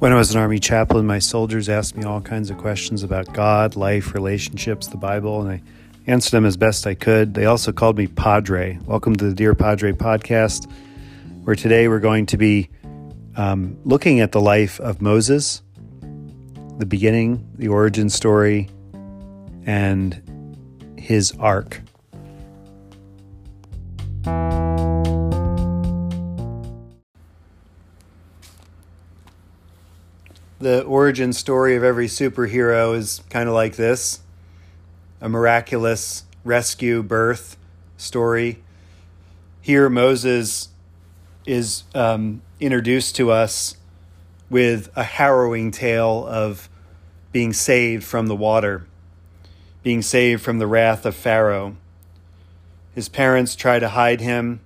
When I was an Army chaplain, my soldiers asked me all kinds of questions about God, life, relationships, the Bible, and I answered them as best I could. They also called me Padre. Welcome to the Dear Padre podcast, where today we're going to be um, looking at the life of Moses, the beginning, the origin story, and his ark. The origin story of every superhero is kind of like this a miraculous rescue birth story. Here, Moses is um, introduced to us with a harrowing tale of being saved from the water, being saved from the wrath of Pharaoh. His parents try to hide him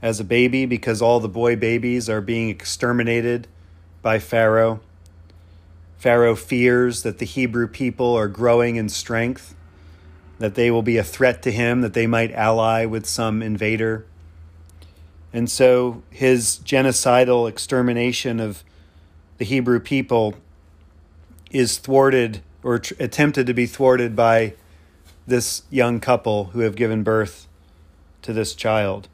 as a baby because all the boy babies are being exterminated by Pharaoh. Pharaoh fears that the Hebrew people are growing in strength, that they will be a threat to him, that they might ally with some invader. And so his genocidal extermination of the Hebrew people is thwarted or attempted to be thwarted by this young couple who have given birth to this child.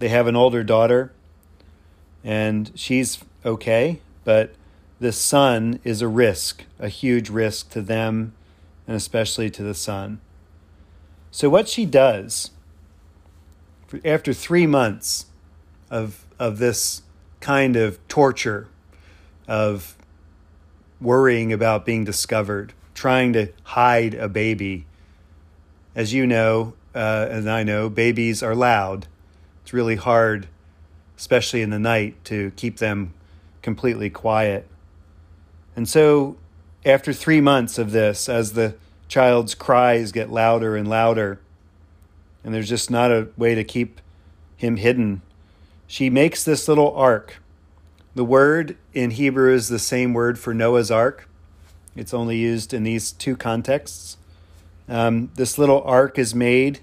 They have an older daughter, and she's okay, but the son is a risk, a huge risk to them and especially to the son. So, what she does after three months of, of this kind of torture, of worrying about being discovered, trying to hide a baby, as you know, uh, and I know, babies are loud. It's really hard, especially in the night, to keep them completely quiet. And so, after three months of this, as the child's cries get louder and louder, and there's just not a way to keep him hidden, she makes this little ark. The word in Hebrew is the same word for Noah's ark. It's only used in these two contexts. Um, this little ark is made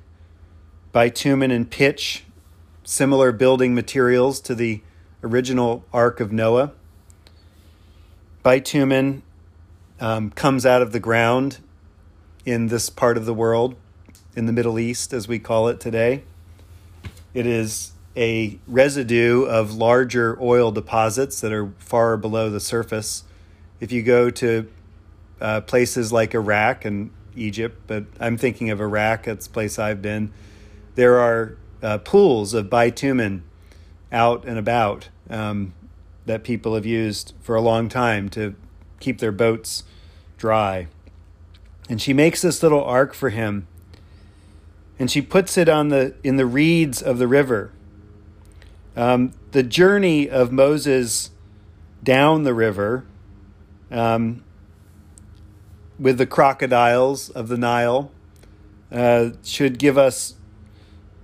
by bitumen and pitch, similar building materials to the original Ark of Noah bitumen um, comes out of the ground in this part of the world, in the Middle East, as we call it today. It is a residue of larger oil deposits that are far below the surface. If you go to uh, places like Iraq and Egypt, but I'm thinking of Iraq, that's the place I've been, there are uh, pools of bitumen out and about. Um, that people have used for a long time to keep their boats dry. And she makes this little ark for him. And she puts it on the in the reeds of the river. Um, the journey of Moses down the river um, with the crocodiles of the Nile uh, should give us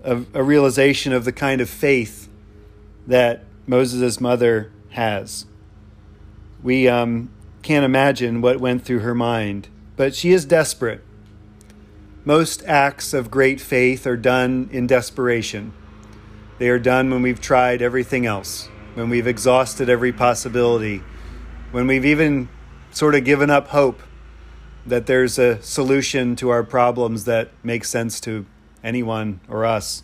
a, a realization of the kind of faith that Moses' mother has. We um, can't imagine what went through her mind, but she is desperate. Most acts of great faith are done in desperation. They are done when we've tried everything else, when we've exhausted every possibility, when we've even sort of given up hope that there's a solution to our problems that makes sense to anyone or us.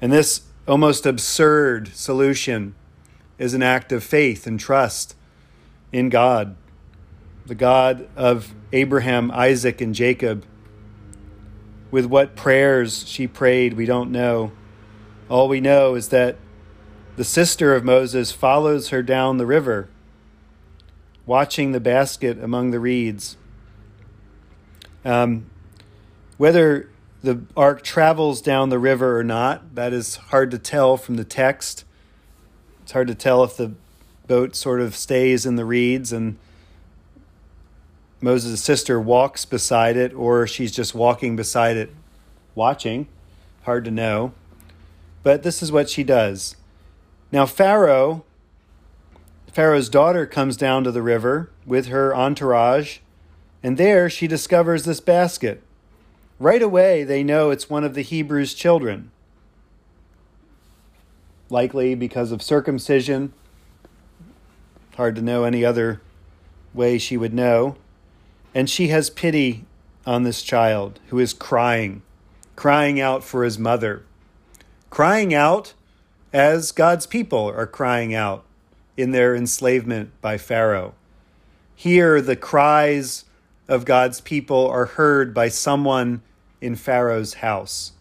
And this almost absurd solution is an act of faith and trust in God, the God of Abraham, Isaac, and Jacob. With what prayers she prayed, we don't know. All we know is that the sister of Moses follows her down the river, watching the basket among the reeds. Um, whether the ark travels down the river or not, that is hard to tell from the text. It's hard to tell if the boat sort of stays in the reeds and Moses' sister walks beside it or she's just walking beside it watching. Hard to know. But this is what she does. Now, Pharaoh, Pharaoh's daughter, comes down to the river with her entourage, and there she discovers this basket. Right away, they know it's one of the Hebrews' children likely because of circumcision. Hard to know any other way she would know. And she has pity on this child who is crying, crying out for his mother, crying out as God's people are crying out in their enslavement by Pharaoh. Here, the cries of God's people are heard by someone in Pharaoh's house.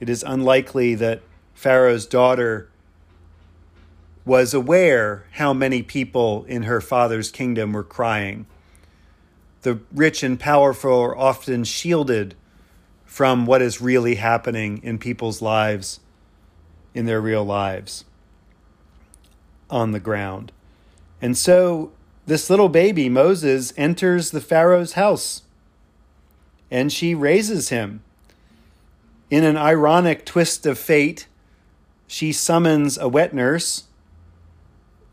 It is unlikely that Pharaoh's daughter was aware how many people in her father's kingdom were crying. The rich and powerful are often shielded from what is really happening in people's lives, in their real lives, on the ground. And so this little baby, Moses, enters the Pharaoh's house and she raises him. In an ironic twist of fate, she summons a wet nurse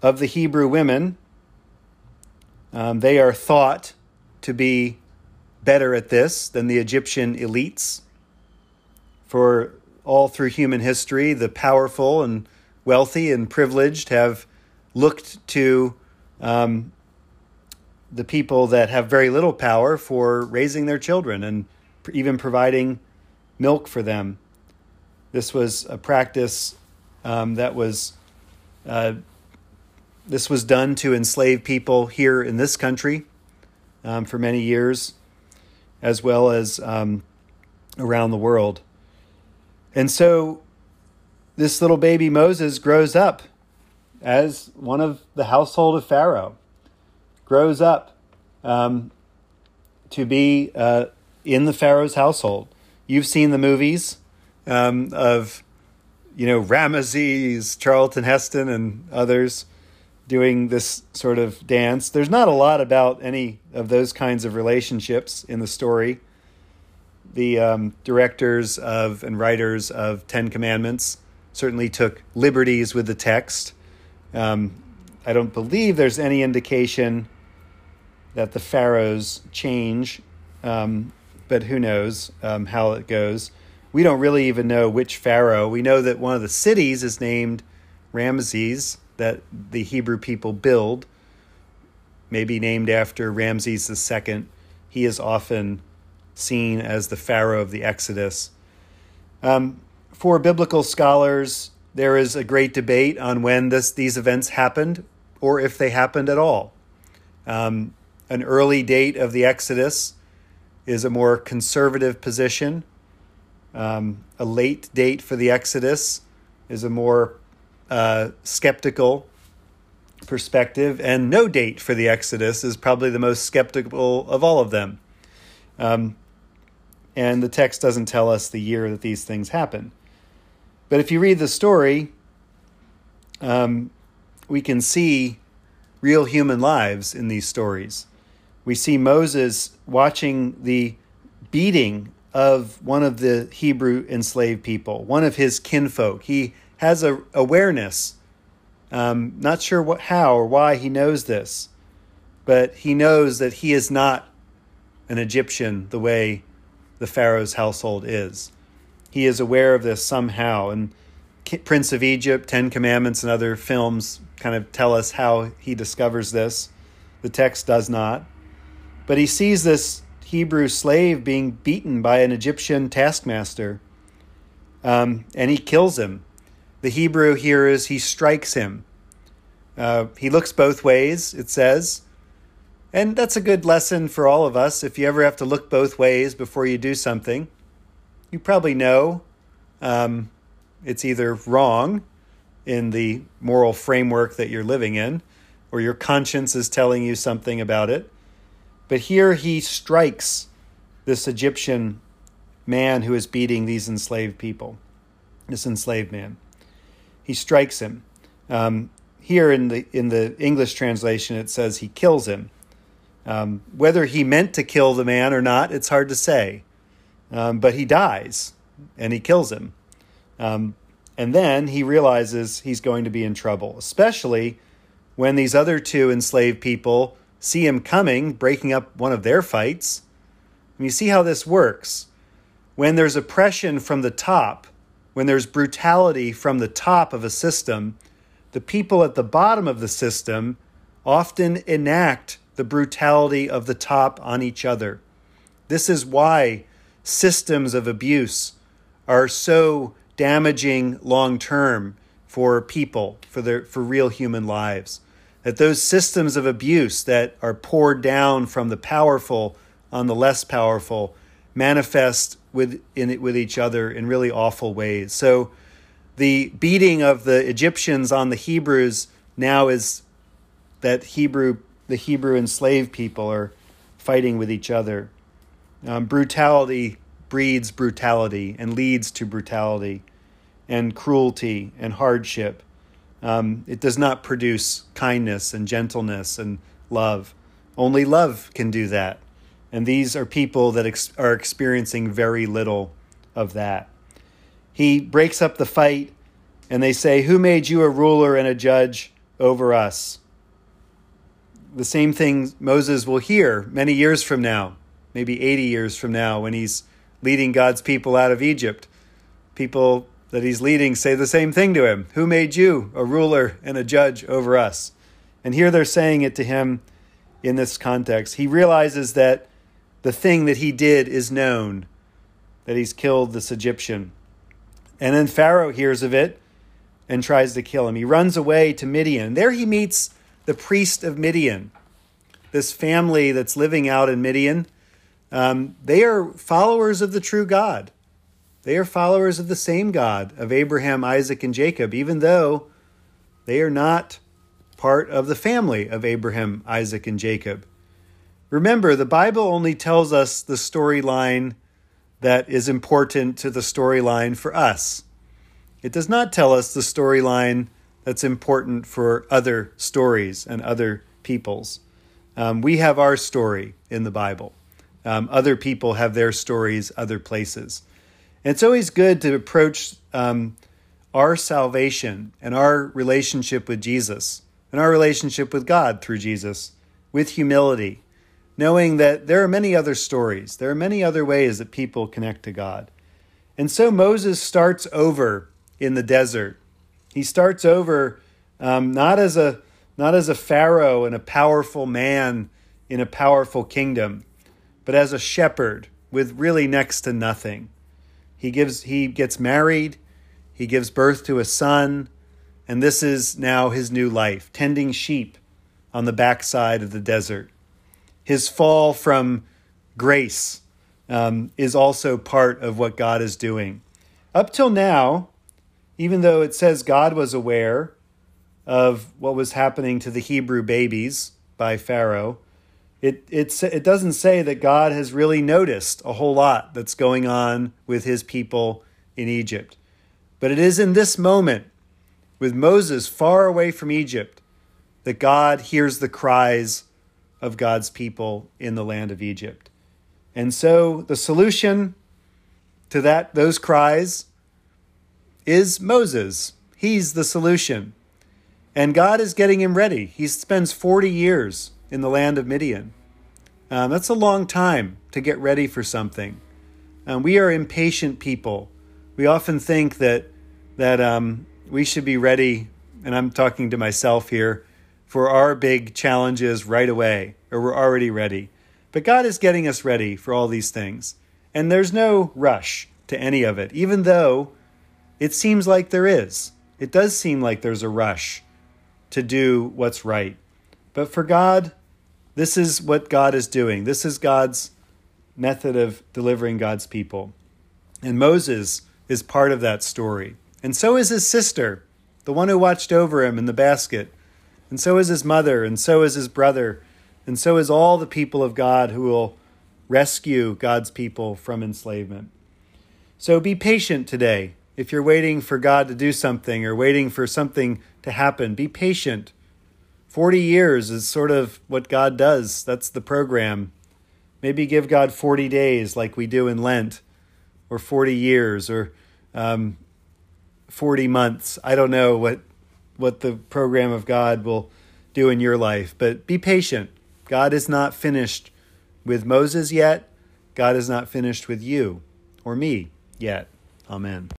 of the Hebrew women. Um, they are thought to be better at this than the Egyptian elites. For all through human history, the powerful and wealthy and privileged have looked to um, the people that have very little power for raising their children and even providing milk for them. This was a practice um, that was uh, this was done to enslave people here in this country um, for many years, as well as um, around the world. And so this little baby Moses grows up as one of the household of Pharaoh, grows up um, to be uh, in the Pharaoh's household. You've seen the movies um, of, you know, Ramesses, Charlton Heston, and others doing this sort of dance. There's not a lot about any of those kinds of relationships in the story. The um, directors of and writers of Ten Commandments certainly took liberties with the text. Um, I don't believe there's any indication that the pharaohs change, um, but who knows um, how it goes. We don't really even know which pharaoh. We know that one of the cities is named Ramesses, that the Hebrew people build, maybe named after Ramses II. He is often seen as the Pharaoh of the Exodus. Um, for biblical scholars, there is a great debate on when this, these events happened or if they happened at all. Um, an early date of the Exodus is a more conservative position. Um, a late date for the Exodus is a more uh, skeptical perspective, and no date for the Exodus is probably the most skeptical of all of them. Um, and the text doesn't tell us the year that these things happen. But if you read the story, um, we can see real human lives in these stories. We see Moses watching the beating of one of the Hebrew enslaved people, one of his kinfolk. He has a awareness. Um, not sure what, how or why he knows this, but he knows that he is not an Egyptian the way the Pharaoh's household is. He is aware of this somehow. And Prince of Egypt, Ten Commandments, and other films kind of tell us how he discovers this. The text does not. But he sees this Hebrew slave being beaten by an Egyptian taskmaster, um, and he kills him. The Hebrew here is he strikes him. Uh, he looks both ways, it says. And that's a good lesson for all of us. If you ever have to look both ways before you do something, you probably know um, it's either wrong in the moral framework that you're living in, or your conscience is telling you something about it. But here he strikes this Egyptian man who is beating these enslaved people, this enslaved man he strikes him. Um, here in the in the English translation, it says he kills him. Um, whether he meant to kill the man or not, it's hard to say. Um, but he dies, and he kills him. Um, and then he realizes he's going to be in trouble, especially when these other two enslaved people see him coming, breaking up one of their fights. And you see how this works. When there's oppression from the top, when there's brutality from the top of a system, the people at the bottom of the system often enact the brutality of the top on each other. This is why systems of abuse are so damaging long term for people, for their for real human lives. That those systems of abuse that are poured down from the powerful on the less powerful manifest with in with each other in really awful ways. So the beating of the Egyptians on the Hebrews now is that Hebrew the Hebrew enslaved people are fighting with each other. Um, brutality breeds brutality and leads to brutality and cruelty and hardship. Um, it does not produce kindness and gentleness and love. Only love can do that. And these are people that ex- are experiencing very little of that. He breaks up the fight, and they say, Who made you a ruler and a judge over us? The same thing Moses will hear many years from now, maybe 80 years from now, when he's leading God's people out of Egypt. People that he's leading say the same thing to him Who made you a ruler and a judge over us? And here they're saying it to him in this context. He realizes that the thing that he did is known, that he's killed this Egyptian. And then Pharaoh hears of it and tries to kill him. He runs away to Midian. There he meets the priest of Midian, this family that's living out in Midian. Um, they are followers of the true God. They are followers of the same God of Abraham, Isaac, and Jacob, even though they are not part of the family of Abraham, Isaac, and Jacob. Remember, the Bible only tells us the storyline that is important to the storyline for us. It does not tell us the storyline that's important for other stories and other peoples. Um, we have our story in the Bible. Um, other people have their stories other places. And it's always good to approach um, our salvation and our relationship with Jesus and our relationship with God through Jesus with humility knowing that there are many other stories, there are many other ways that people connect to God. And so Moses starts over in the desert. He starts over um, not as a not as a pharaoh and a powerful man in a powerful kingdom, but as a shepherd with really next to nothing. He gives he gets married, he gives birth to a son, and this is now his new life, tending sheep on the backside of the desert his fall from grace um, is also part of what God is doing. Up till now, even though it says God was aware of what was happening to the Hebrew babies by Pharaoh, it, it, it doesn't say that God has really noticed a whole lot that's going on with his people in Egypt. But it is in this moment, with Moses far away from Egypt, that God hears the cries of God's people in the land of Egypt. And so the solution to that those cries is Moses. He's the solution. And God is getting him ready. He spends 40 years in the land of Midian. Um, that's a long time to get ready for something. Um, we are impatient people. We often think that that um, we should be ready, and I'm talking to myself here for our big challenges right away, or we're already ready. But God is getting us ready for all these things. And there's no rush to any of it, even though it seems like there is. It does seem like there's a rush to do what's right. But for God, this is what God is doing. This is God's method of delivering God's people. And Moses is part of that story. And so is his sister, the one who watched over him in the basket and so is his mother, and so is his brother, and so is all the people of God who will rescue God's people from enslavement. So be patient today. If you're waiting for God to do something or waiting for something to happen, be patient. 40 years is sort of what God does. That's the program. Maybe give God 40 days like we do in Lent, or 40 years, or um, 40 months. I don't know what what the program of God will do in your life. But be patient. God is not finished with Moses yet. God is not finished with you or me yet. Amen.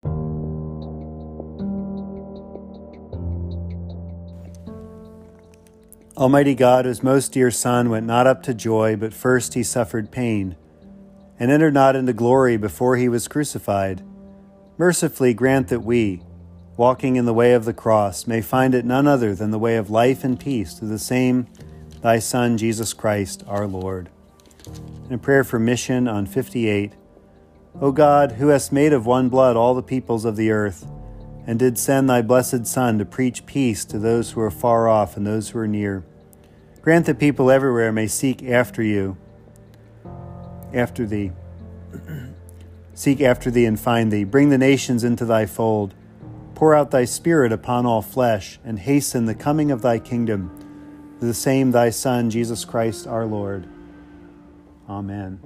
Almighty God, whose most dear Son went not up to joy, but first he suffered pain, and entered not into glory before he was crucified, mercifully grant that we, walking in the way of the cross, may find it none other than the way of life and peace through the same thy Son, Jesus Christ, our Lord. In prayer for mission on 58, O God, who hast made of one blood all the peoples of the earth, and did send thy blessed Son to preach peace to those who are far off and those who are near. Grant that people everywhere may seek after you, after thee. seek after thee and find thee. Bring the nations into thy fold. Pour out thy Spirit upon all flesh, and hasten the coming of thy kingdom. The same thy Son, Jesus Christ our Lord. Amen.